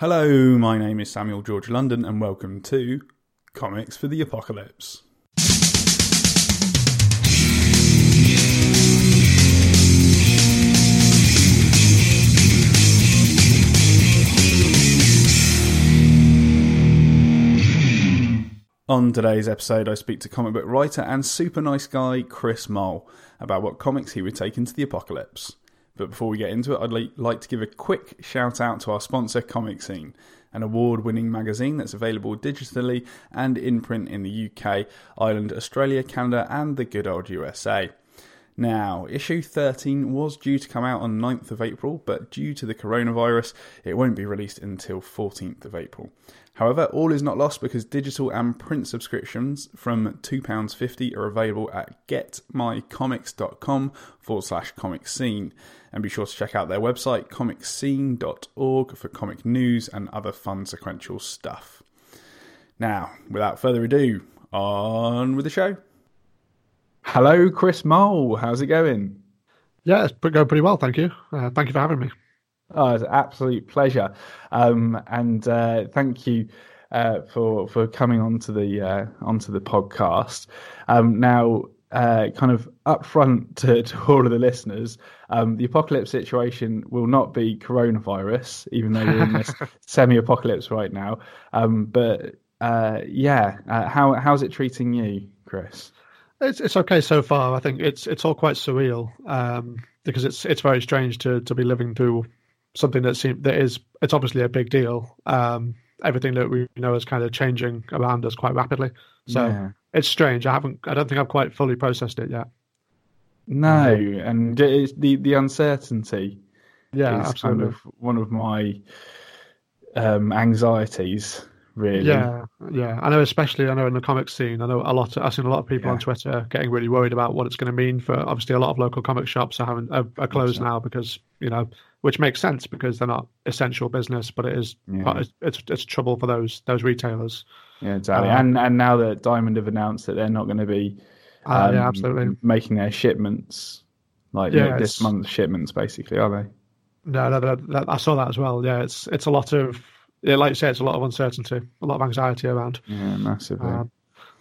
Hello, my name is Samuel George London, and welcome to Comics for the Apocalypse. On today's episode, I speak to comic book writer and super nice guy Chris Mole about what comics he would take into the apocalypse. But before we get into it, I'd like to give a quick shout out to our sponsor, Comic Scene, an award winning magazine that's available digitally and in print in the UK, Ireland, Australia, Canada, and the good old USA. Now, issue 13 was due to come out on 9th of April, but due to the coronavirus, it won't be released until 14th of April. However, all is not lost because digital and print subscriptions from £2.50 are available at getmycomics.com forward slash comic scene. And be sure to check out their website, comicscene.org, for comic news and other fun sequential stuff. Now, without further ado, on with the show. Hello, Chris Mole. How's it going? Yeah, it's going pretty well, thank you. Uh, thank you for having me. Oh, it's an absolute pleasure. Um, and uh, thank you uh, for for coming onto the uh, onto the podcast. Um, now, uh, kind of upfront to, to all of the listeners, um, the apocalypse situation will not be coronavirus, even though we're in this semi-apocalypse right now. Um, but uh, yeah, uh, how how's it treating you, Chris? It's it's okay so far. I think it's it's all quite surreal um, because it's it's very strange to to be living through something that seems that is it's obviously a big deal. Um, everything that we know is kind of changing around us quite rapidly. So yeah. it's strange. I haven't. I don't think I've quite fully processed it yet. No, and it's the the uncertainty. Yeah, is absolutely. kind of one of my um, anxieties. Really. Yeah, yeah. I know, especially I know in the comic scene. I know a lot. I've seen a lot of people yeah. on Twitter getting really worried about what it's going to mean for. Obviously, a lot of local comic shops are having are, are closed now because you know which makes sense because they're not essential business, but it is yeah. it's it's trouble for those those retailers. Yeah, exactly. Um, and and now that Diamond have announced that they're not going to be um, uh, yeah, absolutely making their shipments like yeah, this month's shipments, basically, are they? No, no, that, that, I saw that as well. Yeah, it's it's a lot of yeah, like you say, it's a lot of uncertainty, a lot of anxiety around. Yeah, massively. Um,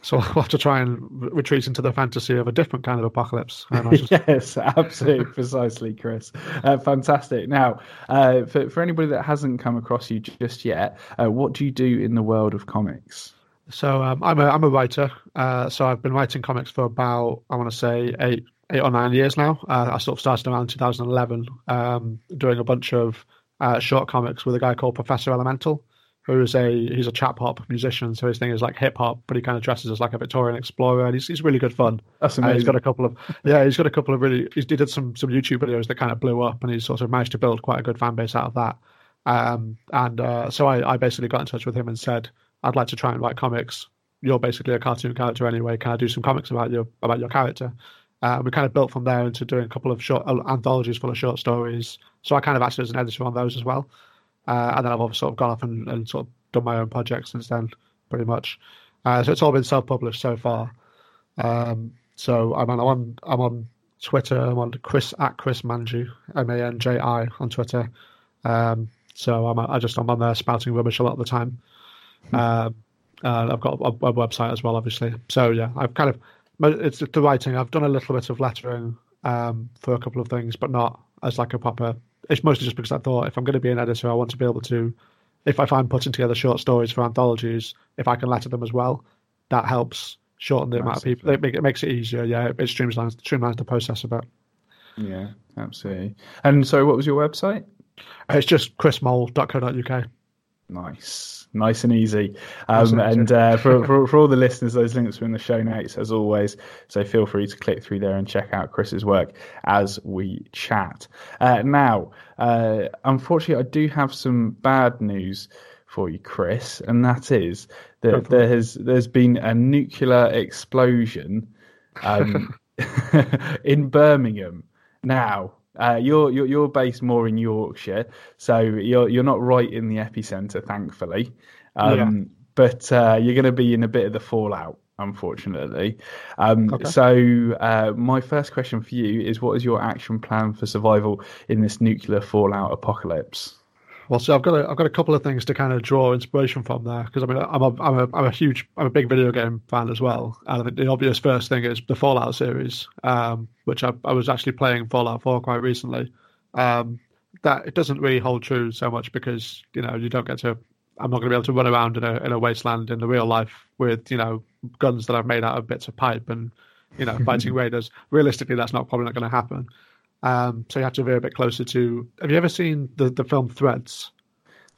so we'll have to try and retreat into the fantasy of a different kind of apocalypse. yes, absolutely, precisely, Chris. Uh, fantastic. Now, uh, for for anybody that hasn't come across you just yet, uh, what do you do in the world of comics? So um, I'm a I'm a writer. Uh, so I've been writing comics for about I want to say eight eight or nine years now. Uh, I sort of started around 2011, um, doing a bunch of uh, short comics with a guy called Professor Elemental who's a he's a chap hop musician, so his thing is like hip hop, but he kind of dresses as like a Victorian explorer, and he's he's really good fun. That's amazing. he's got a couple of yeah, he's got a couple of really he did some some YouTube videos that kind of blew up, and he's sort of managed to build quite a good fan base out of that. Um, and uh, so I, I basically got in touch with him and said, I'd like to try and write comics. You're basically a cartoon character anyway. Can I do some comics about your about your character? Uh, we kind of built from there into doing a couple of short uh, anthologies full of short stories. So I kind of acted as an editor on those as well. Uh, and then I've sort of gone off and, and, sort of done my own projects since then, pretty much. Uh, so it's all been self-published so far. Um, so I'm on, I'm on I'm on Twitter. I'm on Chris at Chris Manji M A N J I on Twitter. Um, so I'm I just I'm on there spouting rubbish a lot of the time. Um, uh, I've got a, a, website as well, obviously. So yeah, I've kind of it's the writing. I've done a little bit of lettering um, for a couple of things, but not as like a proper. It's mostly just because I thought if I'm going to be an editor, I want to be able to if I find putting together short stories for anthologies, if I can letter them as well, that helps shorten the amount of people. It, it, makes it easier. Yeah, it streamlines streamlines the process a bit. Yeah, absolutely. And so, what was your website? It's just chrismole.co.uk. Nice, nice and easy. Um, and uh, for, for, for all the listeners, those links are in the show notes as always. So feel free to click through there and check out Chris's work as we chat. Uh, now, uh, unfortunately, I do have some bad news for you, Chris, and that is that there has there's been a nuclear explosion um, in Birmingham. Now, uh, you're, you're you're based more in Yorkshire, so you're you're not right in the epicenter, thankfully. Um, yeah. But uh, you're going to be in a bit of the fallout, unfortunately. Um, okay. So uh, my first question for you is: What is your action plan for survival in this nuclear fallout apocalypse? Well, so I've got a, I've got a couple of things to kind of draw inspiration from there because I mean I'm a I'm a I'm a huge I'm a big video game fan as well, and I think the obvious first thing is the Fallout series, um, which I, I was actually playing Fallout 4 quite recently. Um, that it doesn't really hold true so much because you know you don't get to I'm not going to be able to run around in a in a wasteland in the real life with you know guns that I've made out of bits of pipe and you know fighting raiders. Realistically, that's not probably not going to happen. Um, so you have to veer a bit closer to. Have you ever seen the the film Threads?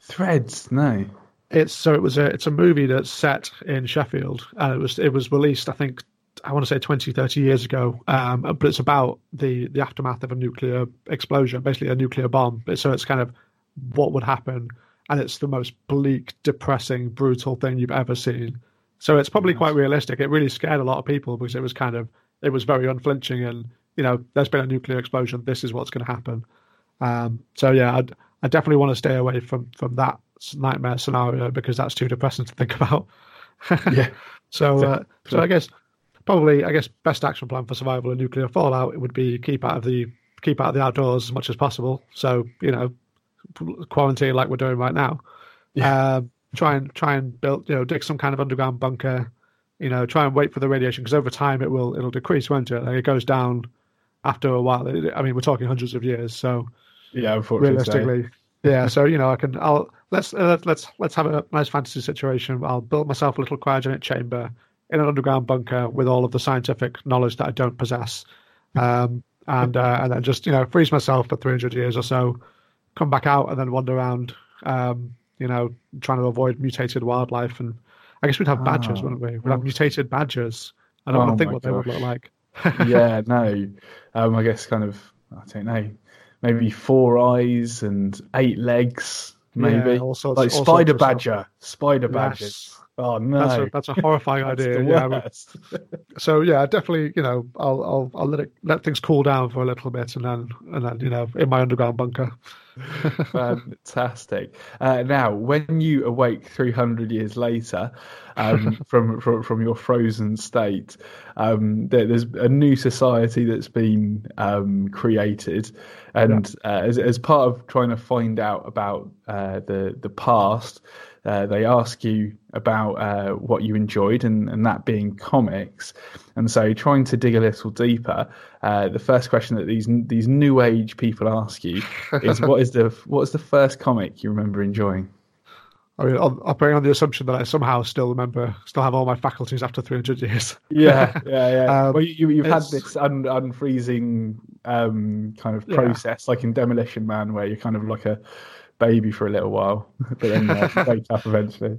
Threads, no. It's so it was a it's a movie that's set in Sheffield and it was it was released I think I want to say 20 30 years ago um, but it's about the the aftermath of a nuclear explosion basically a nuclear bomb so it's kind of what would happen and it's the most bleak depressing brutal thing you've ever seen so it's probably quite realistic it really scared a lot of people because it was kind of it was very unflinching and you know there's been a nuclear explosion this is what's going to happen um, so yeah I'd, I definitely want to stay away from from that nightmare scenario because that's too depressing to think about. Yeah. so uh, so I guess probably I guess best action plan for survival in nuclear fallout it would be keep out of the keep out of the outdoors as much as possible. So you know quarantine like we're doing right now. Yeah. Um, try and try and build you know dig some kind of underground bunker. You know try and wait for the radiation because over time it will it'll decrease, won't it? Like it goes down after a while. I mean we're talking hundreds of years, so Yeah, realistically. Yeah, so you know, I can. I'll let's uh, let's let's have a nice fantasy situation. I'll build myself a little cryogenic chamber in an underground bunker with all of the scientific knowledge that I don't possess, um, and uh, and then just you know freeze myself for three hundred years or so, come back out and then wander around, um, you know, trying to avoid mutated wildlife. And I guess we'd have badgers, Oh. wouldn't we? We'd have mutated badgers. I don't Oh want to think what they would look like. Yeah, no. Um, I guess kind of, I don't know, maybe four eyes and eight legs, maybe. Yeah, all sorts- like all spider of stuff. badger, spider badgers. Yes. Oh no, That's a that's a horrifying That's idea. Yeah, I mean, worst. so yeah, definitely, you know, I'll I'll I'll let it let things cool down for a little bit, and then and then you know, in my underground bunker. Fantastic. Uh, now, when you awake 300 years later um, from, from from your frozen state, um, there, there's a new society that's been um, created, and uh, as, as part of trying to find out about uh, the the past, uh, they ask you about uh, what you enjoyed, and, and that being comics. And so, trying to dig a little deeper, uh, the first question that these these new age people ask you is, "What is the what is the first comic you remember enjoying?" I mean, I'm operating on the assumption that I somehow still remember, still have all my faculties after 300 years. Yeah, yeah, yeah. Um, well, you, you've had this un, unfreezing um, kind of Yeah. process, like in Demolition Man, where you're kind of like a baby for a little while, but then uh, wake up eventually.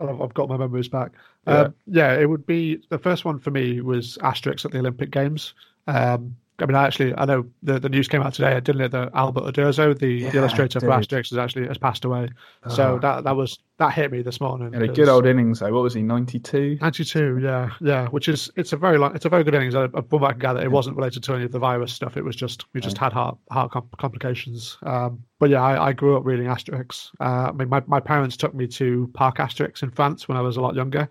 I've, got my memories back. Yeah. Um, yeah, it would be the first one for me was Asterix at the Olympic Games. Um, I mean, I actually, I know the, the news came out today, I didn't it? That Albert Uderzo, the, Yeah, the illustrator for. Asterix, has actually has passed away. So Oh. that that was that hit me this morning. And a good old innings, though. What was he? Ninety-two. 92, yeah, yeah. Which is it's a very long, it's a very good innings. I, from what I can gather, it wasn't related to any of the virus stuff. It was just we just had heart heart com- complications. Um, but yeah, I, I grew up reading Asterix. Uh, I mean, my, my parents took me to Parc Asterix in France when I was a lot younger,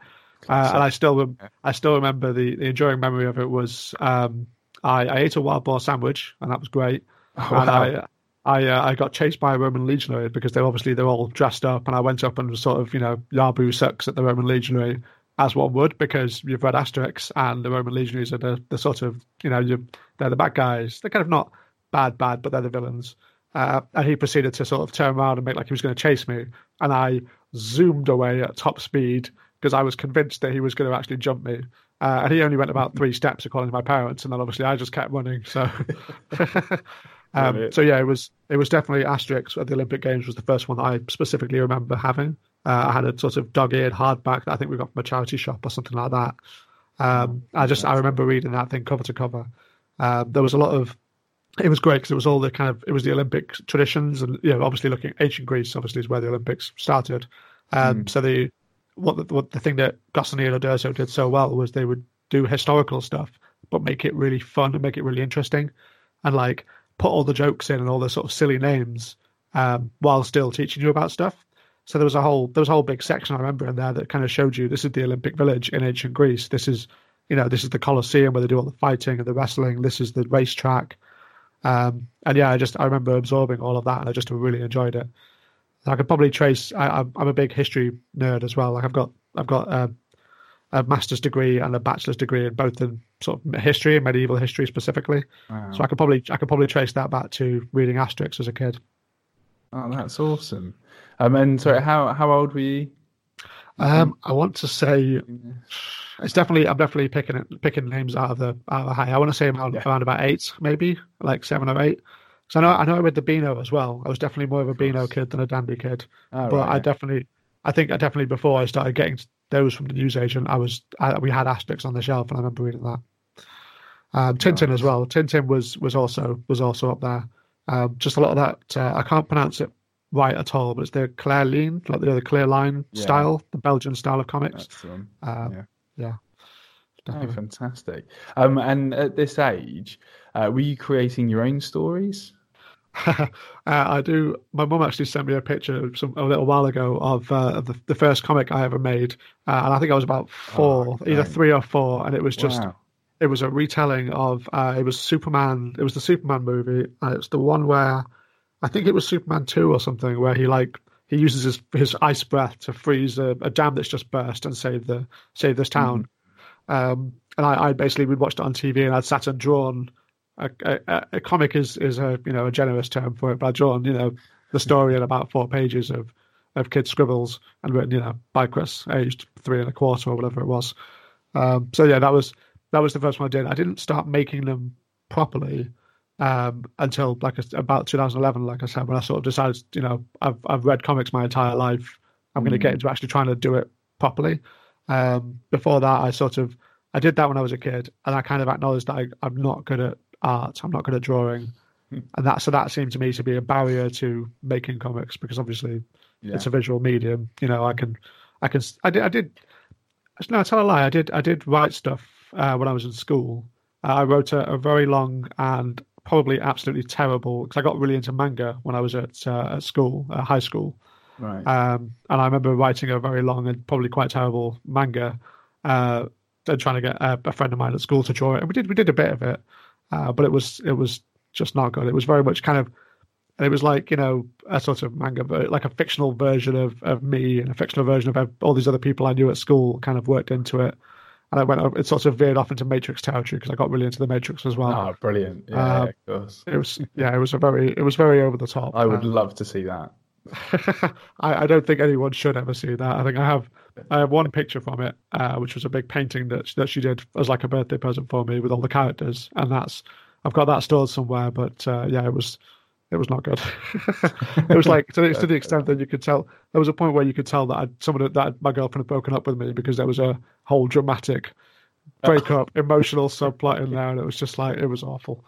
uh, and I still rem- I still remember the, the enduring memory of it was um, I, I ate a wild boar sandwich and that was great, and wow. I. I uh, I got chased by a Roman legionary because they obviously they're all dressed up, and I went up and was sort of you know Yabu sucks at the Roman legionary as one would because you've read Asterix and the Roman legionaries are the, the sort of you know you they're the bad guys. They're kind of not bad bad, but they're the villains. Uh, and he proceeded to sort of turn around and make like he was going to chase me, and I zoomed away at top speed because I was convinced that he was going to actually jump me. Uh, and he only went about three steps according to my parents, and then obviously I just kept running. So. Um, so yeah, it was it was definitely Asterix at the Olympic Games was the first one that I specifically remember having. Uh, I had a sort of dog-eared hardback that I think we got from a charity shop or something like that. Um, I just I remember reading that thing cover to cover. Um, there was a lot of it was great because it was all the kind of it was the Olympic traditions and you know obviously looking ancient Greece obviously is where the Olympics started. Um, So the what the, what the thing that Goscinny and Uderzo did so well was they would do historical stuff but make it really fun and make it really interesting and like put all the jokes in and all the sort of silly names um, while still teaching you about stuff. So there was a whole there was a whole big section I remember in there that kind of showed you this is the Olympic Village in ancient Greece. This is you know this is the Colosseum where they do all the fighting and the wrestling. This is the racetrack. Um, and yeah, I just I remember absorbing all of that and I just really enjoyed it. I could probably trace. I, I'm I'm a big history nerd as well. Like I've got I've got a, a master's degree and a bachelor's degree in both in sort of history and medieval history specifically. Wow. So I could probably I could probably trace that back to reading Asterix as a kid. Oh, that's awesome. Um, and sorry, how how old were you? Um, I want to say it's definitely I'm definitely picking it, picking names out of the out of the high. I want to say around, Yeah. around about eight, maybe like seven or eight. Because I know I know I read the Beano as well. I was definitely more of a Beano kid than a Dandy kid. Oh, but right, I yeah. definitely, I think I definitely before I started getting those from the newsagent, I was I, we had Asterix on the shelf, and I remember reading that. Um, Tintin as well. Tintin was was also was also up there. Um, just a lot of that. Uh, I can't pronounce it right at all, but it's the Claire Lean, like the other Clear Line Yeah. style, the Belgian style of comics. That's the one. Um, yeah. yeah. Oh, fantastic. Um, and at this age, uh, were you creating your own stories? uh, I do. My mum actually sent me a picture some, a little while ago of, uh, of the, the first comic I ever made, uh, and I think I was about four, Oh, either three or four, and it was just wow. it was a retelling of uh, it was Superman. It was the Superman movie, and it's the one where I think it was Superman two or something, where he like he uses his his ice breath to freeze a, a dam that's just burst and save the save this town. Um, and I, I basically we'd watched it on TV, and I'd sat and drawn. A, a, a comic is is a you know a generous term for it, but I'd drawn you know the story in about four pages of of kids' scribbles and written you know by Chris, aged three and a quarter or whatever it was. Um, so yeah, that was that was the first one I did. I didn't start making them properly um, until like about 2011. Like I said, when I sort of decided, you know, I've I've read comics my entire life. I'm going to get into actually trying to do it properly. Um, before that, I sort of I did that when I was a kid, and I kind of acknowledged that I, I'm not good at art. I'm not good at drawing, and that so that seemed to me to be a barrier to making comics because obviously Yeah. it's a visual medium. You know, I can, I can, I did, I did. No, I tell a lie. I did, I did write stuff uh, when I was in school. Uh, I wrote a, a very long and probably absolutely terrible because I got really into manga when I was at uh, at school, uh, high school. Right. Um, and I remember writing a very long and probably quite terrible manga, uh, and trying to get a, a friend of mine at school to draw it. And we did, we did a bit of it, uh, but it was, it was just not good. It was very much kind of, and it was like you know a sort of manga, like a fictional version of of me and a fictional version of all these other people I knew at school, kind of worked into it. And I went, it sort of veered off into Matrix territory because I got really into the Matrix as well. oh, brilliant. Yeah, um, of course. It was, yeah, it was a very, it was very over the top. I would Um, love to see that. I, I don't think anyone should ever see that. I think I have I have one picture from it, uh, which was a big painting that that she did as like a birthday present for me with all the characters, and that's I've got that stored somewhere. But uh, yeah, it was it was not good. it was like to the, to the extent that you could tell there was a point where you could tell that I'd, someone that my girlfriend had broken up with me because there was a whole dramatic breakup, emotional subplot in there, and it was just like it was awful.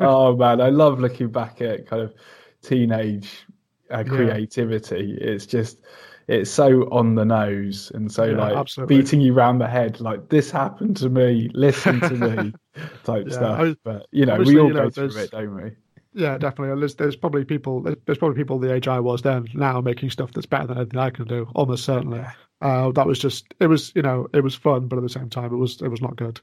oh man, I love looking back at kind of teenage uh, creativity. It's just it's so on the nose and so Yeah, like absolutely. beating you round the head. Like this happened to me. Listen to me, type Yeah, stuff. I- but you know, we all you know, go through it, don't we? Yeah, definitely. And there's, there's probably people there's, there's probably people the age I was then now making stuff that's better than anything I can do. Almost certainly. Yeah. Uh, that was just it was you know it was fun, but at the same time it was it was not good.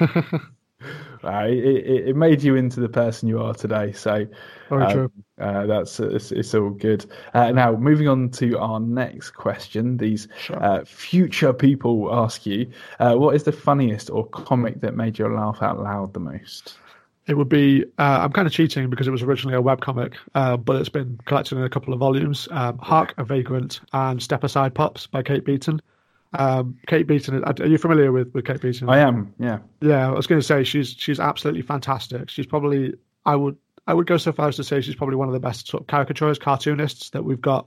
Uh, it, it, made you into the person you are today. So Very um, true. Uh, that's it's, it's all good. Uh, now, moving on to our next question. These Sure. uh, future people ask you, uh, what is the funniest or comic that made you laugh out loud the most? It would be uh, I'm kind of cheating because it was originally a webcomic, uh, but it's been collected in a couple of volumes. Um, Hark a Vagrant and Step Aside Pops by Kate Beaton. Um, Kate Beaton, are you familiar with, with Kate Beaton? I am, yeah. Yeah, I was going to say she's she's absolutely fantastic. She's probably I would I would go so far as to say she's probably one of the best sort of caricaturists, cartoonists that we've got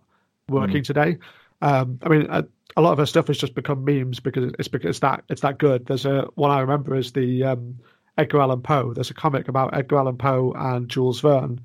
working today. Um, I mean, a, a lot of her stuff has just become memes because it's because it's that it's that good. There's a one I remember is the um, Edgar Allan Poe. There's a comic about Edgar Allan Poe and Jules Verne,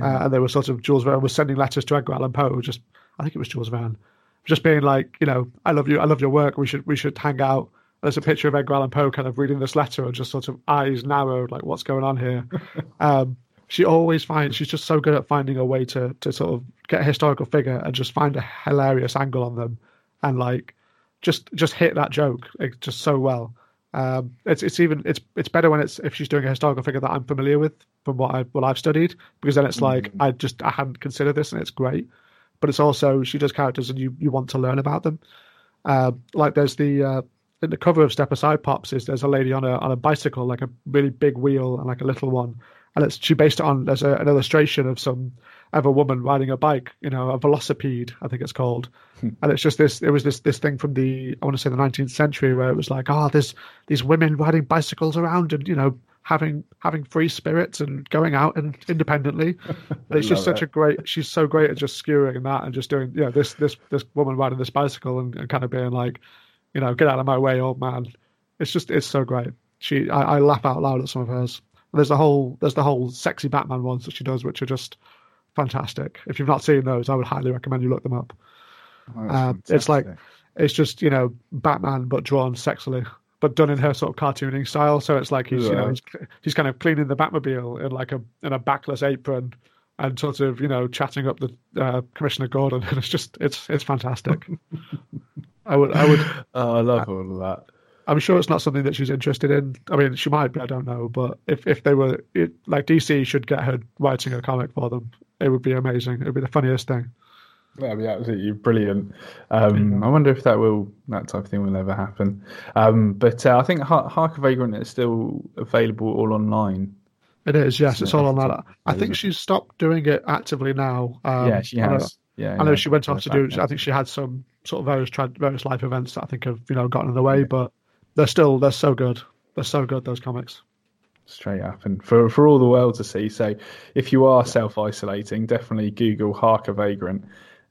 uh, and they were sort of Jules Verne was sending letters to Edgar Allan Poe. Just I think it was Jules Verne, just being like, you know, I love you, I love your work. We should we should hang out. There's a picture of Edgar Allan Poe kind of reading this letter and just sort of eyes narrowed, like what's going on here. um, she always finds she's just so good at finding a way to to sort of get a historical figure and just find a hilarious angle on them, and like just just hit that joke like, just so well. Um, it's it's even it's it's better when it's if she's doing a historical figure that I'm familiar with from what I what I've studied because then it's like I just I hadn't considered this and it's great. But it's also she does characters and you you want to learn about them. Uh, like there's the uh, in the cover of Step Aside Pops is there's a lady on a on a bicycle like a really big wheel and like a little one, and it's she based it on there's a, an illustration of some of a woman riding a bike, you know, a velocipede, I think it's called. Hmm. and it's just this, it was this, this thing from the, I want to say the 19th century where it was like, oh, there's these women riding bicycles around and, you know, having, having free spirits and going out and independently. And it's just such it. a great, she's so great at just skewering that and just doing, you know, this, this, this woman riding this bicycle and, and kind of being like, you know, get out of my way, old man. It's just, it's so great. She, I, I laugh out loud at some of hers. There's the whole, there's the whole sexy Batman ones that she does, which are just, fantastic. If you've not seen those, I would highly recommend you look them up. Oh, Uh, it's like it's just you know Batman but drawn sexily, but done in her sort of cartooning style. So it's like he's you know he's, he's kind of cleaning the Batmobile in like a in a backless apron and sort of you know chatting up the uh, Commissioner Gordon, and it's just it's it's fantastic. I would I would oh, I love all of that. I'm sure it's not something that she's interested in. I mean, she might be. I don't know. But if if they were it, like DC should get her writing a comic for them, it would be amazing. It would be the funniest thing. That'd be absolutely brilliant. Um, I wonder if that will that type of thing will ever happen. Um, but uh, I think Har- Hark a Vagrant is still available all online. It is, yes. It's all on that's that. I think she's stopped doing it actively now. Um, yeah, she I know- has. Yeah, I know yeah. she went off to Back do. then. I think she had some sort of various various life events that I think have you know gotten in the way, but they're still they're so good. They're so good those comics. straight up and for for all the world to see. So if you are self isolating, definitely Google Hark a Vagrant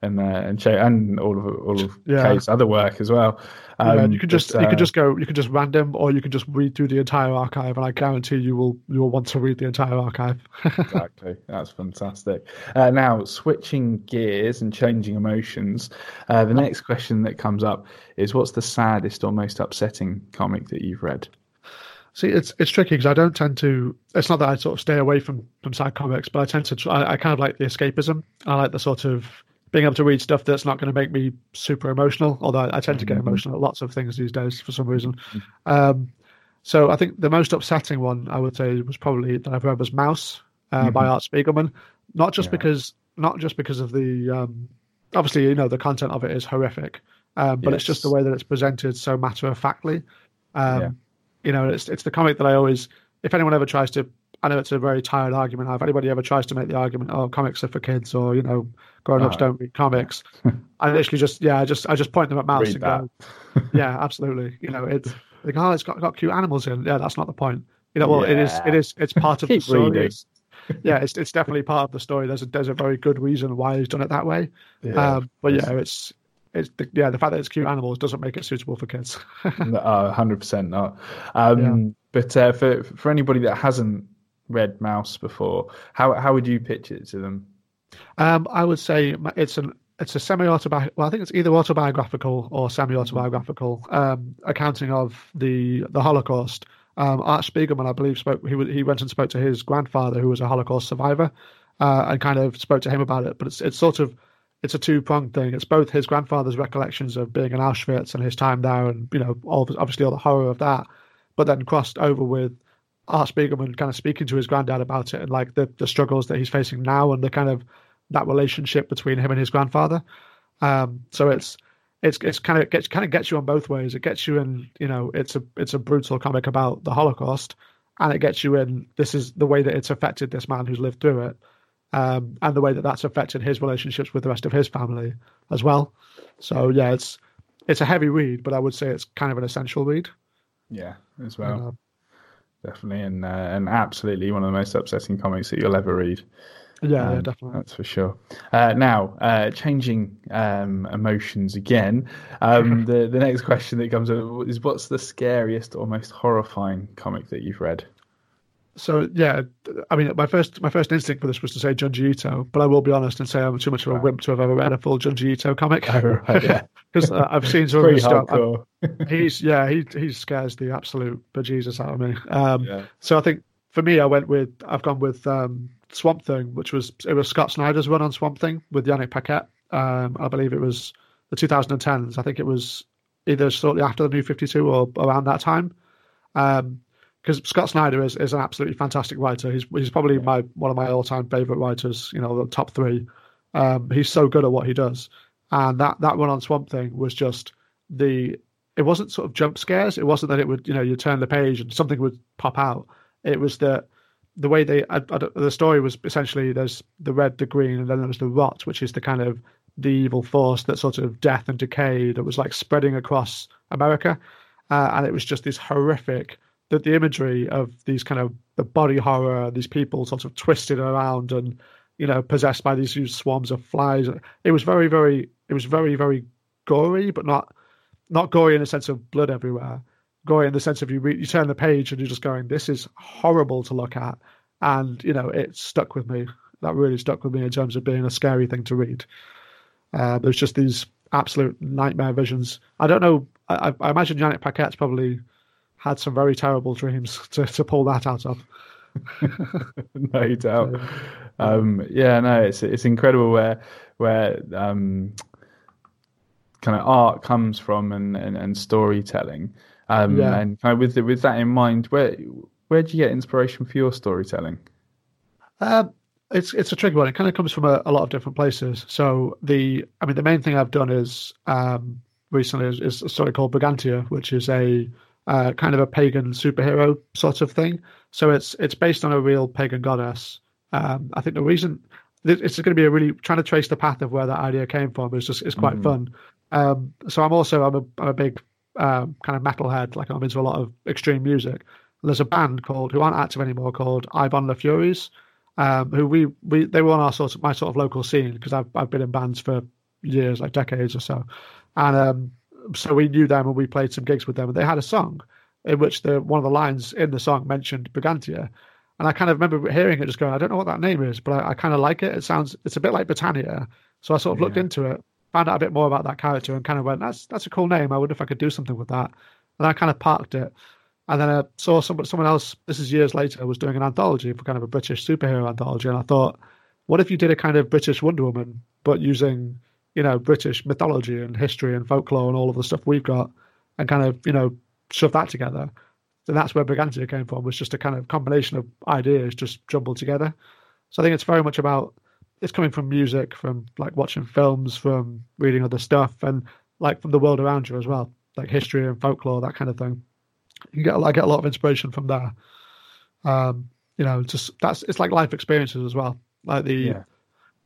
and uh, and check and all of all of Yeah. Kate's other work as well. Yeah, Um, you could just but, you uh, could just go you could just random or you could just read through the entire archive, and I guarantee you will you will want to read the entire archive. exactly. That's fantastic. Uh, now, switching gears and changing emotions, uh, the next question that comes up is what's the saddest or most upsetting comic that you've read? See, it's it's tricky because I don't tend to. It's not that I sort of stay away from from sad comics, but I tend to. I, I kind of like the escapism. I like the sort of being able to read stuff that's not going to make me super emotional. Although I, tend to get emotional at lots of things these days for some reason. Um, so I think the most upsetting one I would say was probably that I've read was Maus uh, by Art Spiegelman. Not just Yeah. because not just because of the um, obviously you know the content of it is horrific, um, but it's just the way that it's presented so matter of factly. Um, Yeah. You know, it's it's the comic that I always. If anyone ever tries to, I know it's a very tired argument. If anybody ever tries to make the argument, "Oh, comics are for kids," or you know, grown-ups Oh. don't read comics, I literally just yeah, I just I just point them at Maus Read and that. go, yeah, absolutely. You know, it's like oh, it's got got cute animals in. Yeah, that's not the point. You know, well, it is Yeah. it is it's part of the story. reading. It's- yeah, it's it's definitely part of the story. There's a there's a very good reason why he's done it that way. Yeah, um, but yeah, it's it's the, yeah the fact that it's cute animals doesn't make it suitable for kids. Hundred percent not. Um, But uh, for for anybody that hasn't read Maus before, how how would you pitch it to them? Um, I would say it's an it's a semi autobiographical. Well, I think it's either autobiographical or semi autobiographical um, accounting of the the Holocaust. Um, Art Spiegelman, I believe, spoke. He he went and spoke to his grandfather, who was a Holocaust survivor, uh, and kind of spoke to him about it. But it's it's sort of it's a two pronged thing. It's both his grandfather's recollections of being in Auschwitz and his time there, and you know, all obviously all the horror of that, but then crossed over with Art Spiegelman kind of speaking to his granddad about it and like the, the struggles that he's facing now and the kind of that relationship between him and his grandfather. Um, so it's it's it's kind of gets kind of gets you on both ways. It gets you in, you know, it's a it's a brutal comic about the Holocaust, and it gets you in. This is the way that it's affected this man who's lived through it, um, and the way that that's affected his relationships with the rest of his family as well. So yeah, it's it's a heavy read, but I would say it's kind of an essential read. Yeah, as well, Um, definitely, and uh, and absolutely one of the most upsetting comics that you'll ever read. yeah, yeah, Um, definitely. That's for sure. Uh, now, uh, changing um, emotions again. Um, the the next question that comes up is, what's the scariest or most horrifying comic that you've read? So yeah, I mean, my first my first instinct for this was to say Junji Ito, but I will be honest and say I'm too much of a wimp to have ever read a full Junji Ito comic right, yeah. because uh, I've seen some of his stuff. He's yeah, he he scares the absolute bejesus out of me. Um, Yeah. So I think for me, I went with I've gone with um, Swamp Thing, which was it was Scott Snyder's run on Swamp Thing with Yanick Paquette. Um, I believe it was the 2010s. I think it was either shortly after the New 52 or around that time. Um, because Scott Snyder is, is an absolutely fantastic writer. He's he's probably my one of my all time favorite writers. You know, the top three. Um, he's so good at what he does, and that that run on Swamp Thing was just the. It wasn't sort of jump scares. It wasn't that it would you know you turn the page and something would pop out. It was that the way they I, I, the story was essentially there's the red, the green, and then there was the rot, which is the kind of the evil force that sort of death and decay that was like spreading across America, uh, and it was just this horrific the imagery of these kind of the body horror, these people sort of twisted around and you know possessed by these huge swarms of flies. It was very, very, it was very, very gory, but not not gory in the sense of blood everywhere. Gory in the sense of you re- you turn the page and you're just going, this is horrible to look at, and you know it stuck with me. That really stuck with me in terms of being a scary thing to read. Uh, there's just these absolute nightmare visions. I don't know. I, I imagine Yanick Paquette's probably had some very terrible dreams to, to pull that out of. no doubt. Um, yeah, no, it's it's incredible where where um, kind of art comes from and, and, and storytelling. Um, yeah. And kind of with with that in mind, where where do you get inspiration for your storytelling? Um, it's it's a tricky one. It kind of comes from a, a, lot of different places. So the I mean the main thing I've done is um, recently is, is, a story called Brigantia, which is a uh, kind of a pagan superhero sort of thing. So it's it's based on a real pagan goddess. Um, I think the reason it's going to be a really trying to trace the path of where that idea came from is just is quite mm. fun. Um, so I'm also I'm a I'm a big um, kind of metalhead. Like I'm into a lot of extreme music. And there's a band called who aren't active anymore called Eibon La Furies, um, who we we they were on our sort of my sort of local scene because I've I've been in bands for years, like decades or so, and um, so we knew them and we played some gigs with them. And they had a song in which the one of the lines in the song mentioned Brigantia. And I kind of remember hearing it, just going, I don't know what that name is, but I, I kind of like it. It sounds, it's a bit like Britannia. So I sort of yeah. looked into it, found out a bit more about that character, and kind of went, that's that's a cool name. I wonder if I could do something with that. And I kind of parked it. And then I saw some, someone else, this is years later, was doing an anthology for kind of a British superhero anthology. And I thought, what if you did a kind of British Wonder Woman, but using you know, British mythology and history and folklore and all of the stuff we've got and kind of, you know, shove that together. And that's where Brigantia came from, was just a kind of combination of ideas just jumbled together. So I think it's very much about it's coming from music, from like watching films, from reading other stuff, and like from the world around you as well, like history and folklore, that kind of thing. You get I get a lot of inspiration from there. Um, you know, just that's it's like life experiences as well. Like the yeah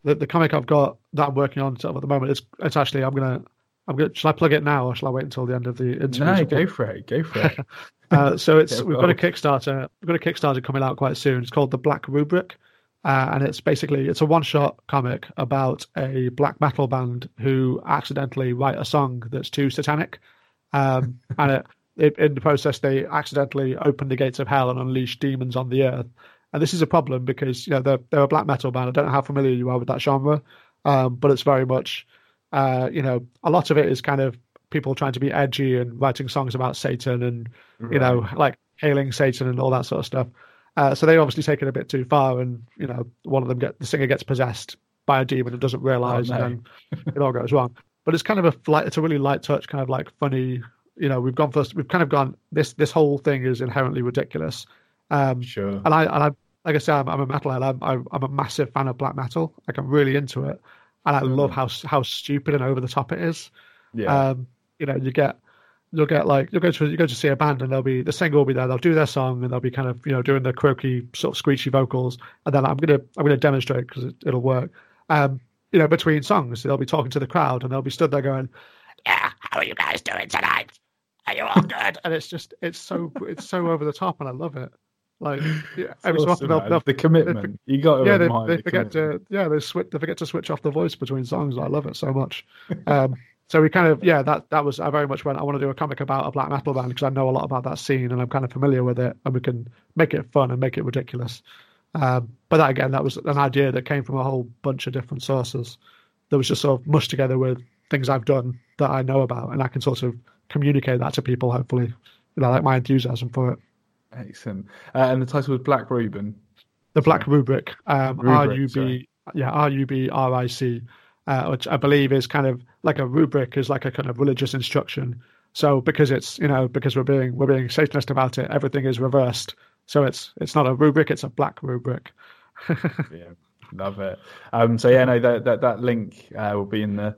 the, the comic I've got that I'm working on sort of at the moment, it's it's actually I'm gonna I'm gonna shall I plug it now or shall I wait until the end of the interview? No, go for it, go for it. uh, so it's we've got a Kickstarter, we've got a Kickstarter coming out quite soon. It's called the Black Rubric, uh, and it's basically it's a one shot comic about a black metal band who accidentally write a song that's too satanic, um, and it, it, in the process they accidentally open the gates of hell and unleash demons on the earth. And this is a problem because you know they're they're a black metal band. I don't know how familiar you are with that genre, um, but it's very much uh, you know a lot of it is kind of people trying to be edgy and writing songs about Satan and right. you know like hailing Satan and all that sort of stuff. Uh, so they obviously take it a bit too far, and you know one of them get the singer gets possessed by a demon and doesn't realize, oh, no. and it all goes wrong. But it's kind of a light, it's a really light touch, kind of like funny. You know, we've gone first. We've kind of gone. This this whole thing is inherently ridiculous, um, sure. And I and I like I said, I'm, I'm a metalhead. I'm, I'm a massive fan of black metal. Like I'm really into it, and I mm. love how how stupid and over the top it is. Yeah. Um, you know, you get you'll get like you'll go to you go to see a band and they'll be the singer will be there. They'll do their song and they'll be kind of you know doing the croaky sort of screechy vocals, and then I'm gonna I'm gonna demonstrate because it, it'll work. Um, you know, between songs, they'll be talking to the crowd and they'll be stood there going, "Yeah, how are you guys doing tonight? Are you all good?" and it's just it's so it's so over the top, and I love it. Like yeah, every so often they'll, the commitment they, you got. yeah, they, they the forget commitment. to yeah they switch they forget to switch off the voice between songs. I love it so much. Um, so we kind of yeah that that was I very much went I want to do a comic about a black metal band because I know a lot about that scene and I'm kind of familiar with it and we can make it fun and make it ridiculous. Um, but that again that was an idea that came from a whole bunch of different sources that was just sort of mushed together with things I've done that I know about and I can sort of communicate that to people hopefully you know like my enthusiasm for it. Excellent. Uh, and the title was Black Reuben. The Black Rubric. Um, R U B. Yeah, R U B R I C. Uh, which I believe is kind of like a rubric, is like a kind of religious instruction. So because it's you know because we're being we're being Satanist about it, everything is reversed. So it's it's not a rubric, it's a black rubric. yeah, Love it. Um, so yeah, no, that that, that link uh, will be in the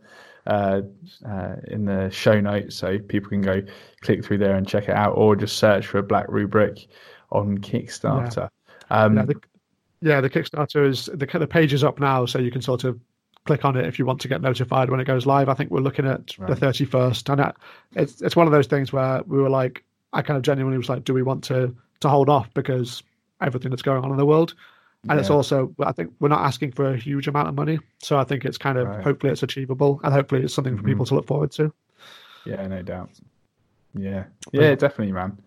uh, uh, in the show notes, so people can go click through there and check it out, or just search for Black Rubric on Kickstarter. Yeah, um, yeah, the, yeah, the Kickstarter is the the page is up now, so you can sort of click on it if you want to get notified when it goes live. I think we're looking at right. the thirty first, and it's it's one of those things where we were like, I kind of genuinely was like, do we want to to hold off because everything that's going on in the world? And yeah. it's also, I think we're not asking for a huge amount of money, so I think it's kind of right. hopefully it's achievable, and hopefully it's something for mm-hmm. people to look forward to. Yeah, no doubt. Yeah, yeah, definitely, man.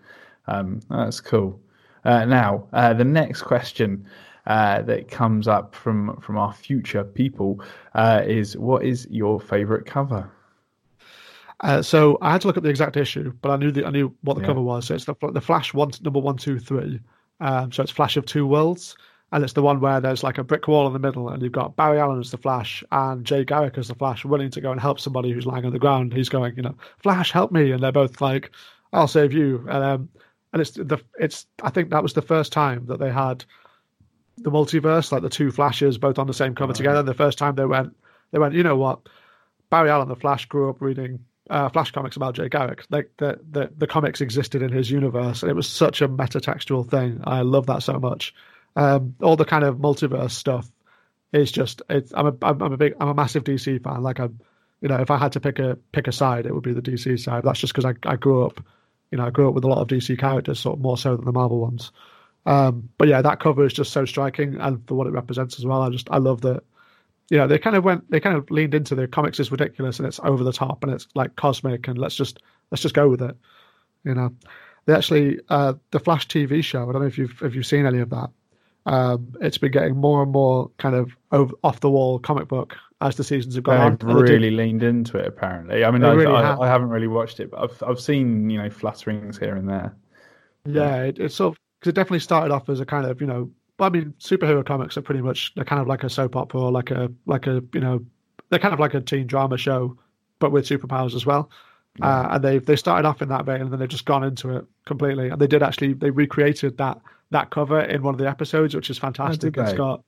Um, that's cool. Uh, now, uh, the next question uh, that comes up from from our future people uh, is, "What is your favorite cover?" Uh, so I had to look up the exact issue, but I knew the, I knew what the yeah. cover was. So it's the, the Flash one, number one, two, three. Um, so it's Flash of Two Worlds and it's the one where there's like a brick wall in the middle, and you've got Barry Allen as the Flash and Jay Garrick as the Flash, willing to go and help somebody who's lying on the ground. He's going, you know, Flash, help me, and they're both like, "I'll save you." And um, and it's the it's I think that was the first time that they had the multiverse, like the two Flashes, both on the same cover together. The first time they went, they went, you know what? Barry Allen, the Flash, grew up reading uh, Flash comics about Jay Garrick. Like the, the the comics existed in his universe, and it was such a metatextual thing. I love that so much um, all the kind of multiverse stuff is just it's I'm a I'm a big I'm a massive DC fan. Like I'm, you know, if I had to pick a pick a side, it would be the DC side. That's just because I I grew up, you know, I grew up with a lot of DC characters, sort of more so than the Marvel ones. Um, but yeah, that cover is just so striking, and for what it represents as well, I just I love that. You know, they kind of went, they kind of leaned into the comics is ridiculous and it's over the top and it's like cosmic and let's just let's just go with it. You know, they actually uh, the Flash TV show. I don't know if you've if you've seen any of that um, it's been getting more and more kind of over, off the wall comic book as the seasons have gone They've on. really leaned into it, apparently. I mean, I, really I, have. I, haven't really watched it, but I've I've seen you know flutterings here and there. Yeah, yeah. It, it's sort of because it definitely started off as a kind of you know, I mean, superhero comics are pretty much they're kind of like a soap opera or like a like a you know, they're kind of like a teen drama show, but with superpowers as well. Yeah. Uh, and they they started off in that vein, and then they've just gone into it completely. And they did actually they recreated that that cover in one of the episodes, which is fantastic. Oh, it's got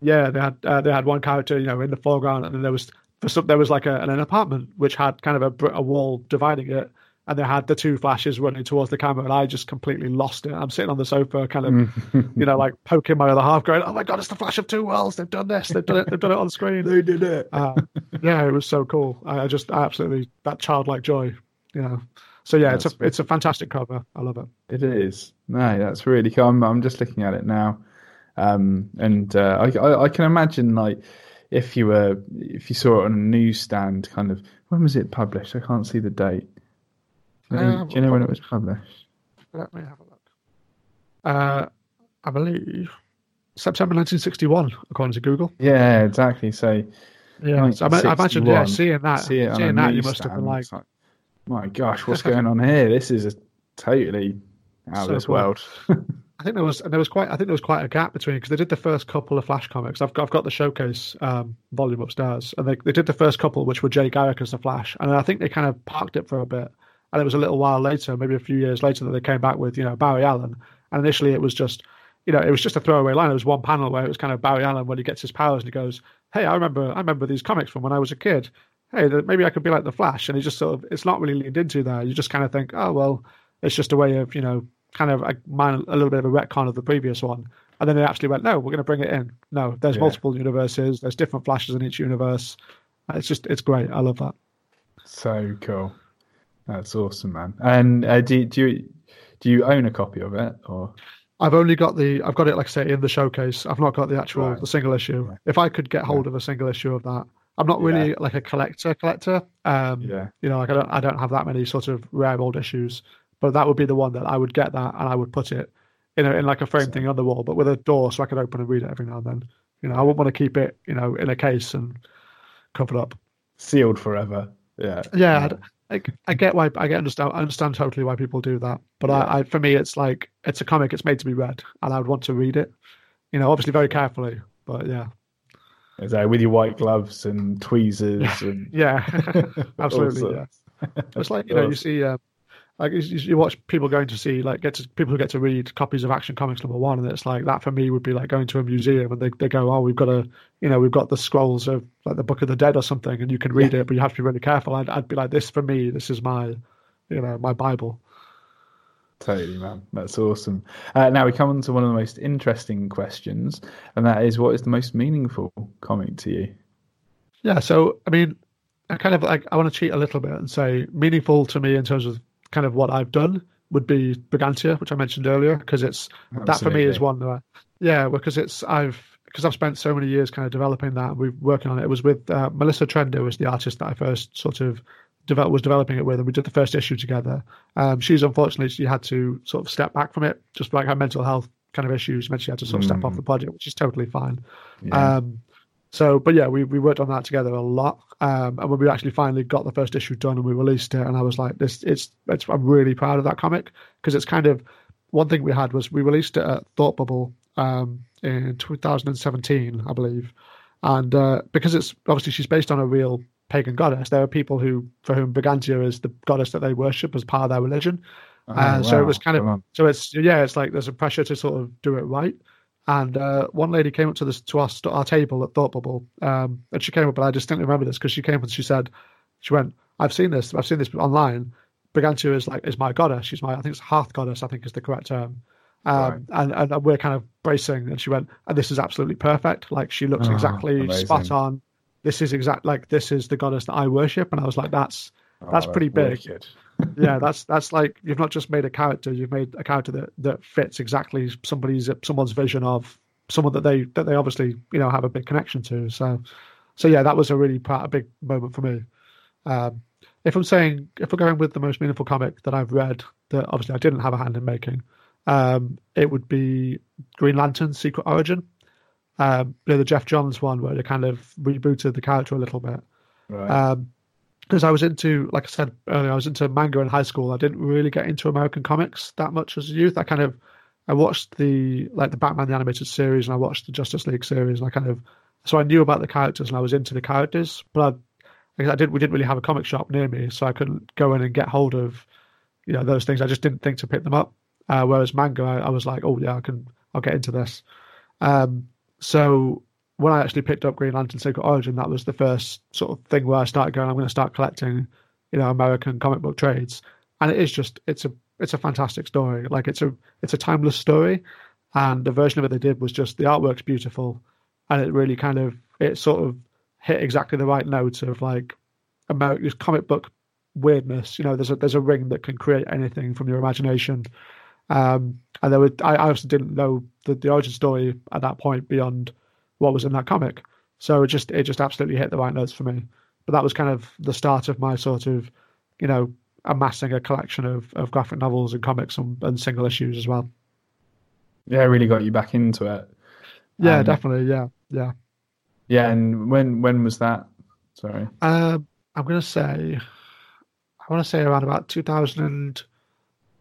yeah, they had uh, they had one character you know in the foreground, and then there was for some, there was like a, an, apartment which had kind of a, a wall dividing it, and they had the two flashes running towards the camera, and I just completely lost it. I'm sitting on the sofa, kind of, you know, like poking my other half, going, "Oh my god, it's the Flash of Two Worlds! They've done this! They've done it! They've done it on screen! they did it! Uh, yeah, it was so cool. I, I just I absolutely that childlike joy, you know. So yeah, that's it's a it's a fantastic cover. I love it. It is. No, that's really cool. I'm, I'm just looking at it now, um, and uh, I, I, I can imagine like if you were if you saw it on a newsstand, kind of when was it published? I can't see the date. Uh, do you know when it was published? Let me have a look. Uh, I believe September 1961, according to Google. Yeah, exactly. So yeah, I, I imagine yeah, seeing that, see seeing that, you must have been like my gosh, what's going on here? This is a totally out so of this cool. world. I think there was and there was quite I think there was quite a gap between because they did the first couple of Flash comics. I've got I've got the showcase um, volume upstairs, and they they did the first couple, which were Jay Garrick as the Flash, and I think they kind of parked it for a bit, and it was a little while later, maybe a few years later, that they came back with you know Barry Allen, and initially it was just you know it was just a throwaway line. It was one panel where it was kind of Barry Allen when he gets his powers and he goes, "Hey, I remember I remember these comics from when I was a kid," hey, maybe I could be like the Flash, and he just sort of it's not really leaned into that. You just kind of think, oh well, it's just a way of you know kind of mine a little bit of a retcon of the previous one. And then they actually went, no, we're going to bring it in. No, there's yeah. multiple universes. There's different flashes in each universe. It's just it's great. I love that. So cool. That's awesome, man. And uh, do do you do you own a copy of it or? I've only got the I've got it like I say in the showcase. I've not got the actual right. the single issue. If I could get hold yeah. of a single issue of that, I'm not really yeah. like a collector collector. Um, yeah. You know, like I don't I don't have that many sort of rare old issues, but that would be the one that I would get that and I would put it in a, in like a frame so, thing on the wall, but with a door so I could open and read it every now and then. You know, I wouldn't want to keep it, you know, in a case and covered up, sealed forever. Yeah. Yeah. I, I get why I get understand I understand totally why people do that, but yeah. I, I for me it's like it's a comic. It's made to be read, and I would want to read it. You know, obviously very carefully, but yeah. So with your white gloves and tweezers and yeah, absolutely. yeah. It's like you know you see. Uh, like you, you watch people going to see like get to people who get to read copies of Action Comics number one, and it's like that for me would be like going to a museum and they they go, oh, we've got a you know we've got the scrolls of like the Book of the Dead or something, and you can read yeah. it, but you have to be really careful. I'd, I'd be like, this for me, this is my you know my Bible. Totally, man. That's awesome. Uh, now we come on to one of the most interesting questions, and that is, what is the most meaningful comic to you? Yeah, so I mean, I kind of like I want to cheat a little bit and say meaningful to me in terms of kind of what I've done would be Brigantia, which I mentioned earlier, because it's Absolutely. that for me is one that yeah, because it's I've because I've spent so many years kind of developing that. And We're working on it. It was with uh, Melissa Trender who was the artist that I first sort of develop, was developing it with, and we did the first issue together. Um, she's unfortunately she had to sort of step back from it, just like her mental health kind of issues meant she had to sort of mm. step off the mm. project, which is totally fine. Yeah. Um, so, but yeah, we, we worked on that together a lot. Um, and when we actually finally got the first issue done and we released it, and I was like, this, it's, it's I'm really proud of that comic because it's kind of one thing we had was we released it at Thought Bubble um, in 2017, I believe, and uh, because it's obviously she's based on a real pagan goddess, there are people who for whom Brigantia is the goddess that they worship as part of their religion. Oh, uh, wow. So it was kind of so it's yeah, it's like there's a pressure to sort of do it right. And uh, one lady came up to this to us our, our table at Thought Bubble, um, and she came up, and I distinctly remember this because she came up and she said, she went, "I've seen this, I've seen this online. Brigantia is like is my goddess. She's my, I think it's hearth goddess. I think is the correct term." Um, right. and, and we're kind of bracing, and she went, "And this is absolutely perfect. Like she looks oh, exactly amazing. spot on. This is exact like this is the goddess that I worship." And I was like, "That's that's oh, pretty big." Wicked yeah, that's that's like you've not just made a character, you've made a character that, that fits exactly somebody's someone's vision of someone that they that they obviously you know have a big connection to. So, so yeah, that was a really part, a big moment for me. Um, if I'm saying if we're going with the most meaningful comic that I've read that obviously I didn't have a hand in making, um, it would be Green Lantern: Secret Origin. Um, you know, the Geoff Johns one where they kind of rebooted the character a little bit. Right. Um, because I was into, like I said earlier, I was into manga in high school. I didn't really get into American comics that much as a youth. I kind of, I watched the like the Batman the animated series and I watched the Justice League series, and I kind of, so I knew about the characters and I was into the characters, but I, I didn't. We didn't really have a comic shop near me, so I couldn't go in and get hold of, you know, those things. I just didn't think to pick them up. Uh, whereas manga, I, I, was like, oh yeah, I can, I'll get into this. Um, so when I actually picked up Green Lantern Secret Origin, that was the first sort of thing where I started going, I'm going to start collecting, you know, American comic book trades. And it is just, it's a, it's a fantastic story. Like it's a, it's a timeless story. And the version of it they did was just the artwork's beautiful. And it really kind of, it sort of hit exactly the right note of like American comic book weirdness. You know, there's a, there's a ring that can create anything from your imagination. Um, and there were, I, I also didn't know the, the origin story at that point beyond, what was in that comic. So it just it just absolutely hit the right notes for me. But that was kind of the start of my sort of, you know, amassing a collection of, of graphic novels and comics and, and single issues as well. Yeah, it really got you back into it. Yeah, um, definitely. Yeah, yeah. Yeah, and when when was that? Sorry. Uh, I'm gonna say, I want to say around about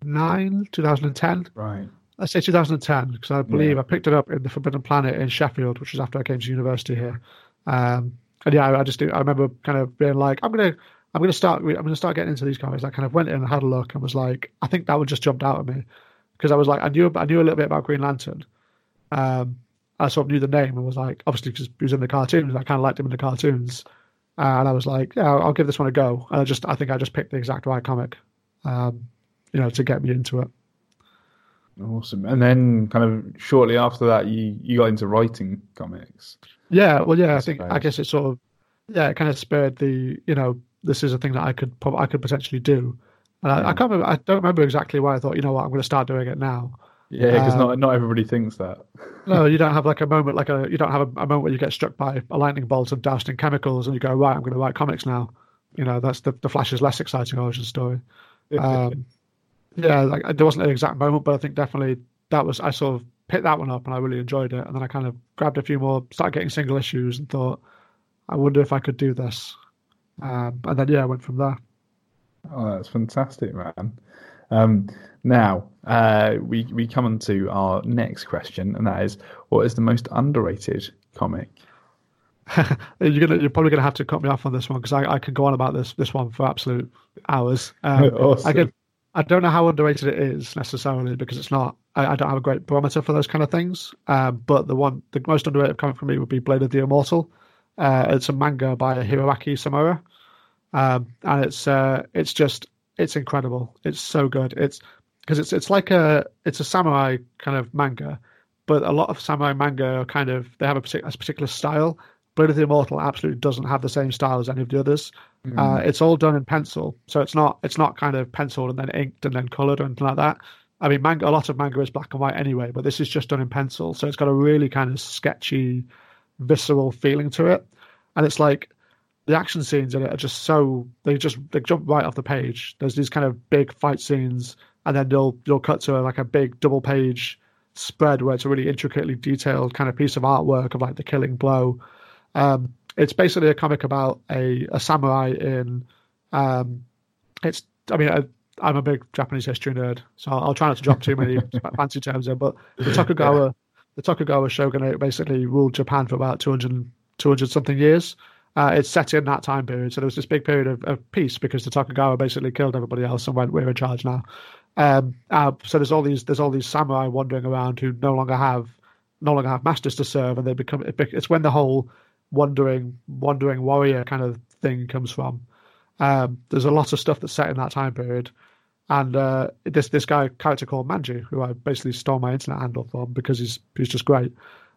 2009, 2010. Right. Let's say 2010, because I believe yeah. I picked it up in the Forbidden Planet in Sheffield, which was after I came to university here. Um, and yeah, I, I just I remember kind of being like, I'm gonna I'm gonna start I'm gonna start getting into these comics. I kind of went in and had a look and was like, I think that one just jumped out at me because I was like, I knew I knew a little bit about Green Lantern. Um, I sort of knew the name and was like, obviously because he was in the cartoons, I kind of liked him in the cartoons, uh, and I was like, yeah, I'll, I'll, give this one a go. And I just I think I just picked the exact right comic, um, you know, to get me into it. Awesome. And then, kind of shortly after that, you you got into writing comics. Yeah. Well, yeah. I, I think I guess it sort of yeah, it kind of spurred the you know this is a thing that I could I could potentially do. And I, I can't remember. I don't remember exactly why I thought you know what I'm going to start doing it now. Yeah, because um, not not everybody thinks that. no, you don't have like a moment like a you don't have a, a, moment where you get struck by a lightning bolt and doused in chemicals and you go right I'm going to write comics now. You know that's the the Flash's less exciting origin story. Um, yeah, like there wasn't an exact moment, but I think definitely that was I sort of picked that one up and I really enjoyed it. And then I kind of grabbed a few more, started getting single issues, and thought, I wonder if I could do this. Um, and then yeah, I went from there. Oh, that's fantastic, man. Um, now uh, we we come on to our next question, and that is, what is the most underrated comic? you're gonna you're probably gonna have to cut me off on this one because I, I can go on about this this one for absolute hours. Um, awesome. I could I don't know how underrated it is necessarily because it's not. I, I don't have a great barometer for those kind of things. Um, but the one, the most underrated comic for me would be Blade of the Immortal. Uh, it's a manga by Hiroaki Samura, um, and it's uh, it's just it's incredible. It's so good. It's because it's it's like a it's a samurai kind of manga, but a lot of samurai manga are kind of they have a, a particular style. Blade of the Immortal absolutely doesn't have the same style as any of the others. Mm. Uh, it's all done in pencil, so it's not it's not kind of penciled and then inked and then coloured or anything like that. I mean, manga a lot of manga is black and white anyway, but this is just done in pencil, so it's got a really kind of sketchy, visceral feeling to it, and it's like the action scenes in it are just so they just they jump right off the page. There's these kind of big fight scenes, and then you'll you'll cut to a, like a big double page spread where it's a really intricately detailed kind of piece of artwork of like the killing blow um, it's basically a comic about a, a samurai in. Um, it's. I mean, I, am a big Japanese history nerd, so I'll, I'll try not to drop too many fancy terms in. But the Tokugawa, yeah. the Tokugawa shogunate basically ruled Japan for about 200, 200 something years. Uh, it's set in that time period, so there was this big period of, of, peace because the Tokugawa basically killed everybody else and went, "We're in charge now." Um, uh, so there's all these there's all these samurai wandering around who no longer have no longer have masters to serve, and they become it's when the whole wandering wandering warrior kind of thing comes from. Um, there's a lot of stuff that's set in that time period, and uh, this this guy character called Manji, who I basically stole my internet handle from because he's he's just great.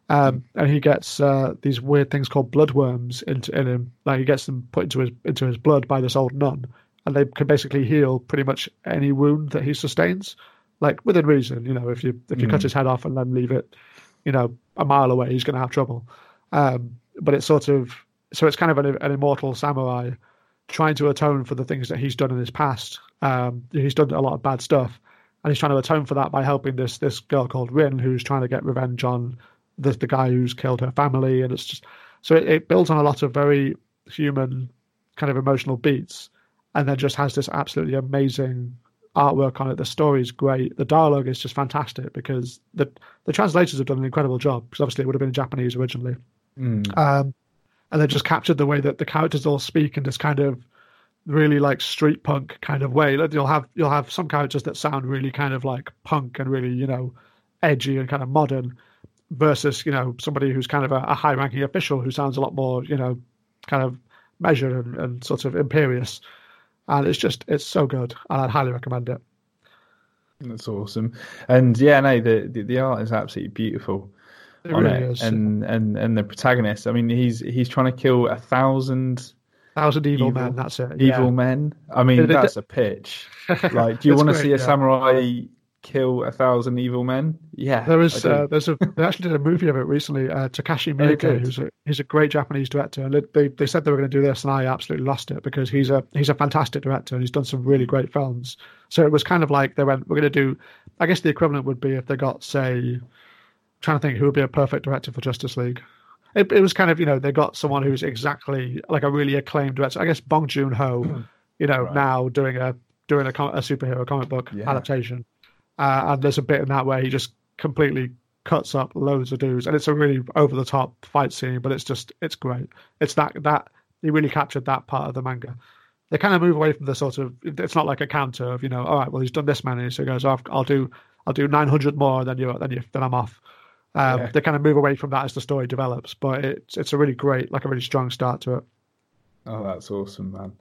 Um, and he gets uh, these weird things called bloodworms into in him. Like he gets them put into his into his blood by this old nun, and they can basically heal pretty much any wound that he sustains, like within reason. You know, if you if you mm. cut his head off and then leave it, you know, a mile away, he's going to have trouble. Um, but it's sort of so it's kind of an, an, immortal samurai trying to atone for the things that he's done in his past. Um, he's done a lot of bad stuff, and he's trying to atone for that by helping this this girl called Rin, who's trying to get revenge on the the guy who's killed her family, and it's just so it, it builds on a lot of very human kind of emotional beats, and then just has this absolutely amazing artwork on it. The story is great. The dialogue is just fantastic because the the translators have done an incredible job because obviously it would have been in Japanese originally. Mm. Um, and they just captured the way that the characters all speak in this kind of really like street punk kind of way. You'll have you'll have some characters that sound really kind of like punk and really you know edgy and kind of modern, versus you know somebody who's kind of a, a high ranking official who sounds a lot more you know kind of measured and, and sort of imperious. And it's just it's so good, and I'd highly recommend it. That's awesome, and yeah, no, the the, the art is absolutely beautiful. It on really it. Is. And and and the protagonist. I mean, he's he's trying to kill a thousand thousand evil, evil men. That's it. Evil yeah. men. I mean, that's a pitch. Like, do you want to see a yeah. samurai kill a thousand evil men? Yeah, there is. Uh, there's a. They actually did a movie of it recently. Uh, Takashi Miike, who's a he's a great Japanese director, and they they said they were going to do this, and I absolutely lost it because he's a he's a fantastic director and he's done some really great films. So it was kind of like they went, we're going to do. I guess the equivalent would be if they got say trying to think who would be a perfect director for Justice League. It, it was kind of you know they got someone who's exactly like a really acclaimed director. I guess Bong Joon Ho, you know, right. now doing a doing a, a superhero comic book yeah. adaptation, uh, and there's a bit in that where he just completely cuts up loads of dudes, and it's a really over the top fight scene, but it's just it's great. It's that that he really captured that part of the manga. They kind of move away from the sort of it's not like a counter of you know all right well he's done this many so he goes oh, I'll do I'll do 900 more than you then you then I'm off um, yeah. They kind of move away from that as the story develops, but it's it's a really great, like a really strong start to it. Oh, that's awesome, man.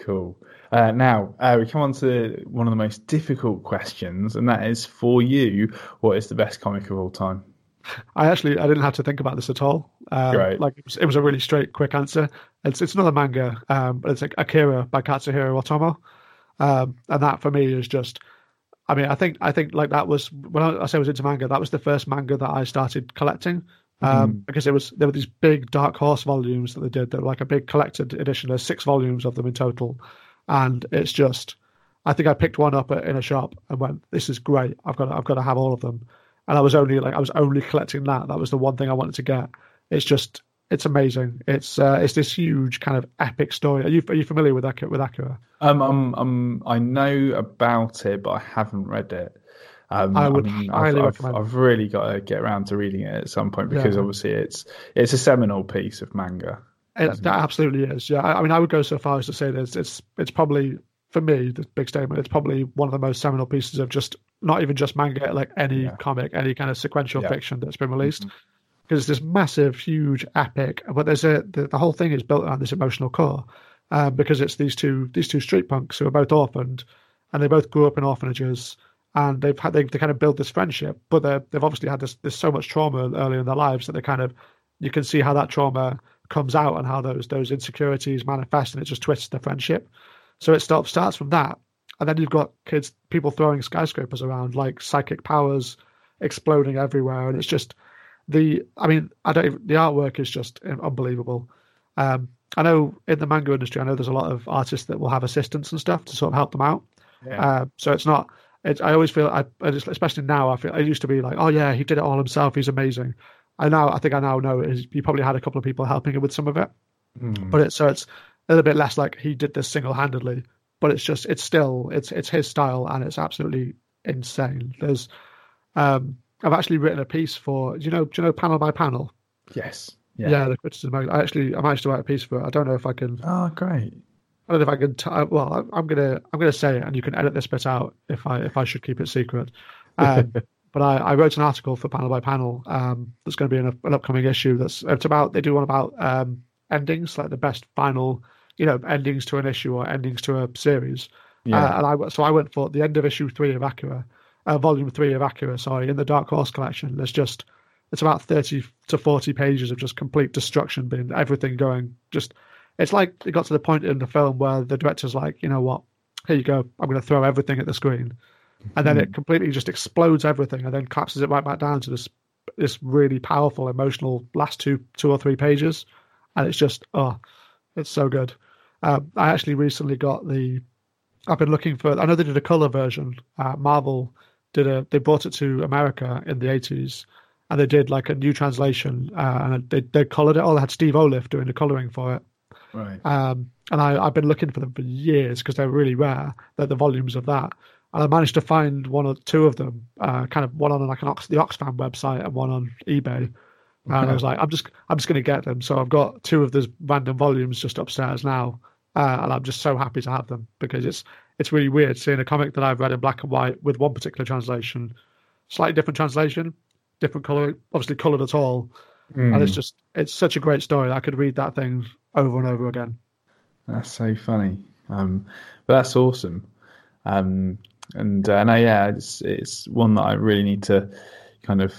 Cool. Uh, now uh, we come on to one of the most difficult questions, and that is for you: what is the best comic of all time? I actually I didn't have to think about this at all. Um, right. Like it was, it was, a really straight, quick answer. It's it's another manga, um, but it's like Akira by Katsuhiro Otomo, um, and that for me is just I mean, I think I think like that was when I, I say I was into manga. That was the first manga that I started collecting um, mm. because it was there were these big Dark Horse volumes that they did. They were like a big collected edition. There's six volumes of them in total, and it's just. I think I picked one up in a shop and went, "This is great. I've got to, I've got to have all of them." And I was only like I was only collecting that. That was the one thing I wanted to get. It's just it's amazing. It's uh, it's this huge kind of epic story. Are you are you familiar with Akira? With Akira? Um, I'm, I'm I know about it, but I haven't read it. Um, I would I mean, highly I've, recommend. I've, I've, really got to get around to reading it at some point because yeah. obviously it's it's a seminal piece of manga. It, that absolutely is. Yeah, I, I, mean, I would go so far as to say that it's it's, it's probably for me, the big statement. It's probably one of the most seminal pieces of just not even just manga, like any Yeah. comic, any kind of sequential Yeah. fiction that's been released. Mhm. Because it's this massive, huge epic, but there's a the, the whole thing is built around this emotional core, um, because it's these two these two street punks who are both orphaned, and they both grew up in orphanages, and they've had they, they kind of build this friendship, but they they've obviously had this there's so much trauma earlier in their lives that they kind of you can see how that trauma comes out and how those those insecurities manifest, and it just twists the friendship. So it starts starts from that, and then you've got kids, people throwing skyscrapers around like psychic powers exploding everywhere, and it's just the. I mean, I don't. Even, the artwork is just unbelievable. Um, I know in the manga industry, I know there's a lot of artists that will have assistants and stuff to sort of help them out. Yeah. Uh, so it's not. It's, I always feel, I, especially now, I feel I used to be like, oh yeah, he did it all himself. He's amazing. I now, I think I now know is he probably had a couple of people helping him with some of it, Mm. but it's so it's a little bit less like he did this single handedly. But it's just, it's still, it's it's his style and it's absolutely insane. There's, um, I've actually written a piece for, do you know, do you know panel by panel? yes. Yeah, Yeah. the criticism. I actually, I managed to write a piece for it. I don't know if I can. Oh, great. I don't know if I can. T- uh, well, I'm- gonna I'm gonna say it, and you can edit this bit out if I if I should keep it secret. Um, but I, I wrote an article for Panel by Panel um, that's going to be in a, an upcoming issue. That's it's about they do one about um, endings, like the best final, you know, endings to an issue or endings to a series. Yeah. Uh, and I so I went for the end of issue three of Akira, uh, volume three of Akira. Sorry, in the Dark Horse collection. There's just it's about thirty to forty pages of just complete destruction, being everything going just. It's like it got to the point in the film where the director's like, you know what, here you go, I'm going to throw everything at the screen, and then it completely just explodes everything, and then collapses it right back down to this this really powerful emotional last two two or three pages, and it's just oh, it's so good. Um, I actually recently got the. I've been looking for. I know they did a color version. Uh, Marvel did a. They brought it to America in the eighties, and they did like a new translation, uh, and they they colored it. Oh, they had Steve Oliff doing the coloring for it. Right. Um, and I, I've been looking for them for years because they're really rare. They're the volumes of that. And I managed to find one or two of them, uh, kind of one on like an Ox, the Oxfam website and one on eBay. And I was like, I'm just, I'm just going to get them. So I've got two of those random volumes just upstairs now, uh, and I'm just so happy to have them because it's, it's really weird seeing a comic that I've read in black and white with one particular translation, slightly different translation, different color, obviously colored at all, and it's just, it's such a great story. I could read that thing over and over again. That's so funny. Um, but that's awesome. Um, and uh, no, yeah, it's it's one that I really need to kind of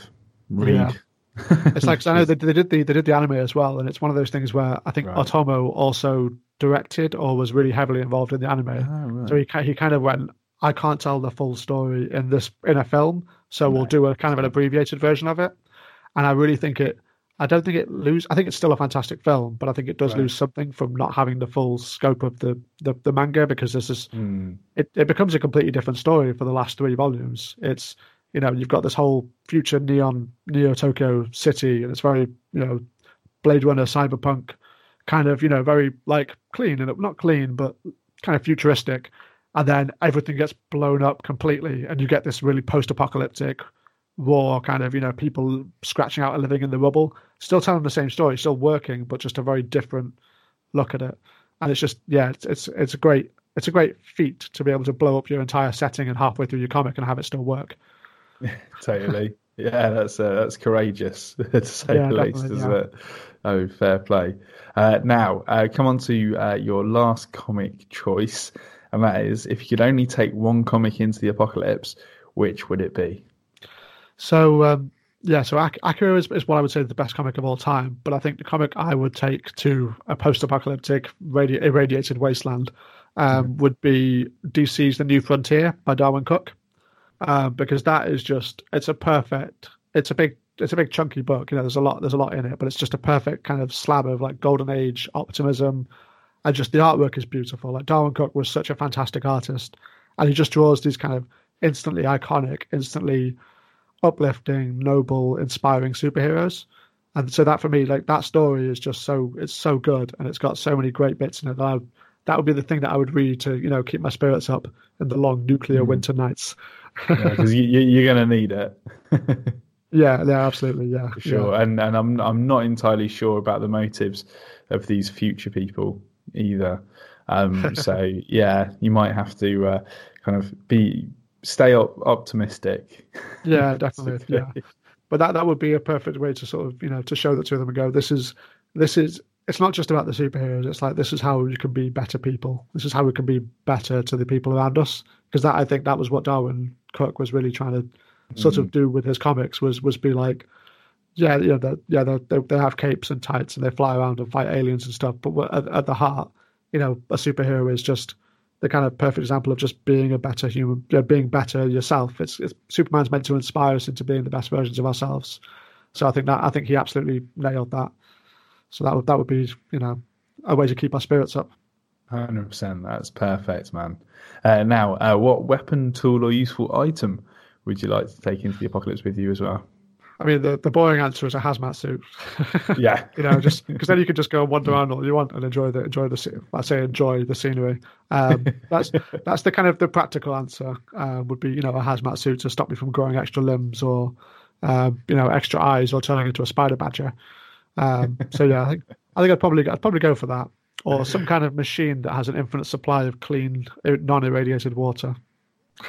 read. Yeah. It's like 'cause I know they, they did the they did the anime as well, and it's one of those things where I think Right. Otomo also directed or was really heavily involved in the anime. Oh, right. So he he kind of went, I can't tell the full story in this in a film, so we'll do a kind of an abbreviated version of it. And I really think it. I don't think it lose. I think it's still a fantastic film, but I think it does Right. lose something from not having the full scope of the the, the manga because this is Hmm. it, it becomes a completely different story for the last three volumes. It's you know you've got this whole future neon neo Tokyo city, and it's very you know Blade Runner cyberpunk kind of you know very like clean and not clean but kind of futuristic, and then everything gets blown up completely, and you get this really post-apocalyptic raw kind of you know people scratching out and living in the rubble, still telling the same story, still working, but just a very different look at it. And it's just yeah, it's it's, it's a great it's a great feat to be able to blow up your entire setting and halfway through your comic and have it still work. totally. Yeah, that's uh, that's courageous to say Yeah, the least, isn't yeah. it? Oh, fair play. Uh, now, uh, come on to uh, your last comic choice, and that is if you could only take one comic into the apocalypse, which would it be? So um, yeah, so Ak- Akira is, is what I would say is the best comic of all time. But I think the comic I would take to a post-apocalyptic radi- irradiated wasteland um, would be DC's The New Frontier by Darwin Cooke, uh, because that is just it's a perfect. It's a big it's a big chunky book. You know, there's a lot there's a lot in it, but it's just a perfect kind of slab of like golden age optimism, and just the artwork is beautiful. Like Darwin Cooke was such a fantastic artist, and he just draws these kind of instantly iconic, instantly uplifting, noble, inspiring superheroes. And so that for me, like that story is just so it's so good, and it's got so many great bits in it that I, that would be the thing that I would read to you know keep my spirits up in the long nuclear winter nights. Because you, you, you're going to need it. Yeah, yeah, absolutely, yeah, for sure. And and I'm I'm not entirely sure about the motives of these future people either. Um, so yeah, you might have to uh, kind of be stay op- optimistic. Yeah, definitely. yeah, but that that would be a perfect way to sort of you know to show that to them and go, this is this is. It's not just about the superheroes. It's like this is how you can be better people. This is how we can be better to the people around us. Because that I think that was what Darwin Cooke was really trying to sort mm. of do with his comics was was be like, yeah, yeah, they, yeah, they, they have capes and tights and they fly around and fight aliens and stuff. But at, at the heart, you know, a superhero is just the kind of perfect example of just being a better human, you know, being better yourself. It's, it's, Superman's meant to inspire us into being the best versions of ourselves. So I think that I think he absolutely nailed that. So that would that would be you know a way to keep our spirits up. Hundred percent. That's perfect, man. Uh, now, uh, what weapon, tool, or useful item would you like to take into the apocalypse with you as well? I mean, the, the boring answer is a hazmat suit. yeah, you know, just because then you can just go and wander around all you want and enjoy the enjoy the. I say enjoy the scenery. Um, that's that's the kind of the practical answer. Uh, would be you know a hazmat suit to stop me from growing extra limbs or um, you know extra eyes or turning into a spider badger. Um, so yeah, I think I think I'd probably I'd probably go for that or some kind of machine that has an infinite supply of clean non-irradiated water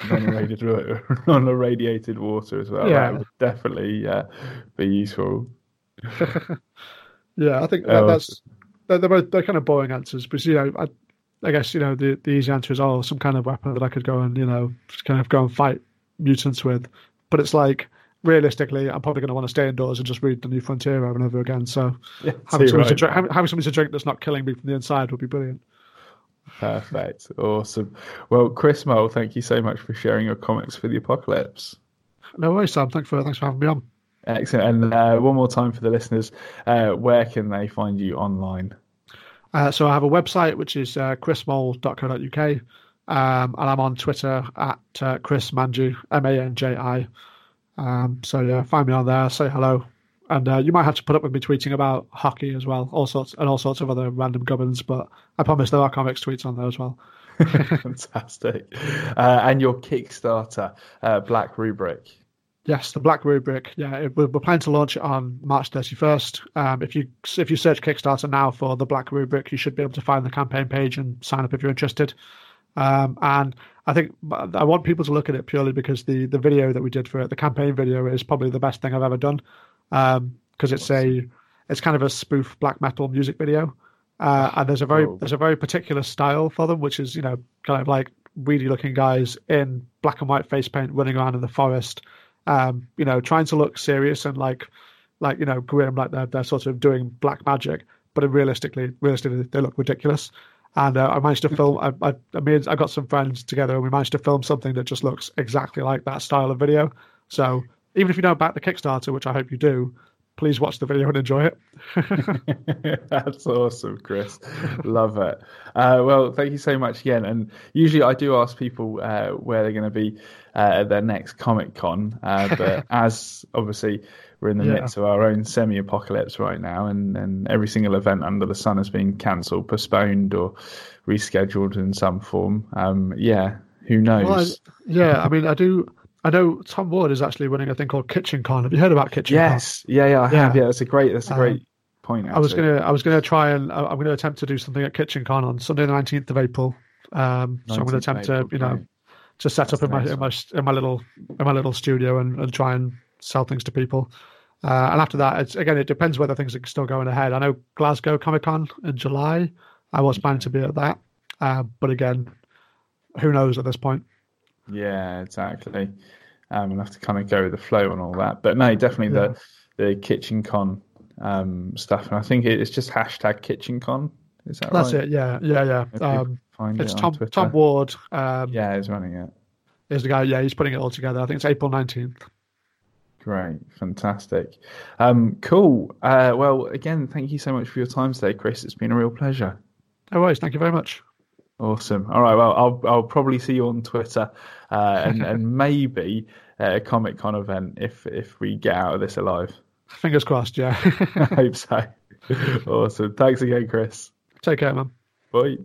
non-irradiated, non-irradiated water as well. Yeah. That would definitely uh, be useful. yeah, I think that, that's they're, they're, they're kind of boring answers, but you know, I, I guess you know the the easy answer is oh some kind of weapon that I could go and you know kind of go and fight mutants with, but it's like realistically, I'm probably going to want to stay indoors and just read the New Frontier over and over again. So yeah, having, something right. to drink, having, having something to drink that's not killing me from the inside would be brilliant. Perfect. Awesome. Well, Chris Mole, thank you so much for sharing your comics for the apocalypse. No worries, Sam. Thanks for thanks for having me on. Excellent. And uh, one more time for the listeners, uh, where can they find you online? Uh, so I have a website which is uh, chrismole.co.uk, um, and I'm on Twitter at uh, Chris Manji, M A N J I. Um, so yeah, find me on there. Say hello and uh, you might have to put up with me tweeting about hockey as well, all sorts and all sorts of other random gubbins. But I promise there are comics tweets on there as well. Fantastic, uh, and your Kickstarter, uh, Black Rubric. Yes, the Black Rubric. Yeah, it, we're, we're planning to launch it on March 31st. Um, if you if you search Kickstarter now for the Black Rubric, you should be able to find the campaign page and sign up if you're interested. Um, and I think I want people to look at it purely because the the video that we did for it, the campaign video, is probably the best thing I've ever done. Because um, it's a it's kind of a spoof black metal music video, uh, and there's a very there's a very particular style for them, which is you know kind of like weedy looking guys in black and white face paint running around in the forest, um, you know, trying to look serious and like like you know grim, like they're they're sort of doing black magic, but realistically realistically they look ridiculous. And uh, I managed to film. I, I, I mean, I got some friends together, and we managed to film something that just looks exactly like that style of video. So even if you don't back the Kickstarter, which I hope you do, please watch the video and enjoy it. That's awesome, Chris. Love it. Uh, well, thank you so much again. And usually I do ask people uh, where they're going to be uh, at their next Comic Con, uh, but as obviously we're in the yeah. midst of our own semi-apocalypse right now, and, and every single event under the sun has been cancelled, postponed, or rescheduled in some form. Um, yeah, who knows? Well, I, yeah, I mean, I do. I know Tom Ward is actually running a thing called Kitchen Con. Have you heard about Kitchen yes. Con? Yeah, yeah, I yeah. have. Yeah, that's a great, that's a great um, point. Actually. I was gonna, I was gonna try and I'm gonna attempt to do something at Kitchen Con on Sunday, the nineteenth of April. Um, so I'm gonna attempt April, to, you know, to set that's up in my, in my in my little in my little studio and, and try and sell things to people. Uh, and after that, it's again, it depends whether things are still going ahead. I know Glasgow Comic Con in July. I was planning to be at that, uh, but again, who knows at this point? Yeah, exactly um, and have to kind of go with the flow and all that. But no, definitely yeah. the the kitchen con um, stuff, and I think it's just hashtag kitchen con. Is that right? That's right? it. Yeah, yeah, yeah. Um, it's it Tom Twitter. Tom Ward. Um, yeah, he's running it. Is the guy? Yeah, he's putting it all together. I think it's April nineteenth. Great, fantastic, um, cool. Uh, well, again, thank you so much for your time today, Chris. It's been a real pleasure. No worries. Thank you very much. Awesome. All right. Well, I'll I'll probably see you on Twitter, uh, and and maybe a Comic Con event if if we get out of this alive. Fingers crossed. Yeah. I hope so. Awesome. Thanks again, Chris. Take care, man. Bye.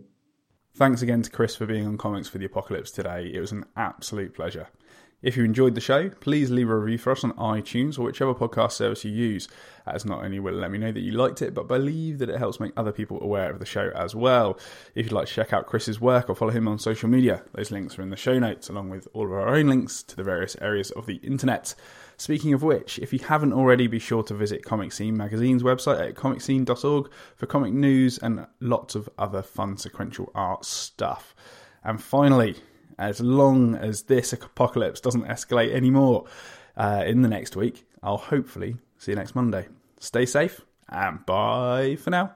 Thanks again to Chris for being on Comics for the Apocalypse today. It was an absolute pleasure. If you enjoyed the show, please leave a review for us on iTunes or whichever podcast service you use, as not only will it let me know that you liked it, but believe that it helps make other people aware of the show as well. If you'd like to check out Chris's work or follow him on social media, those links are in the show notes, along with all of our own links to the various areas of the internet. Speaking of which, if you haven't already, be sure to visit ComicScene Magazine's website at comicscene.org for comic news and lots of other fun sequential art stuff. And finally, as long as this apocalypse doesn't escalate anymore uh, in the next week, I'll hopefully see you next Monday. Stay safe and bye for now.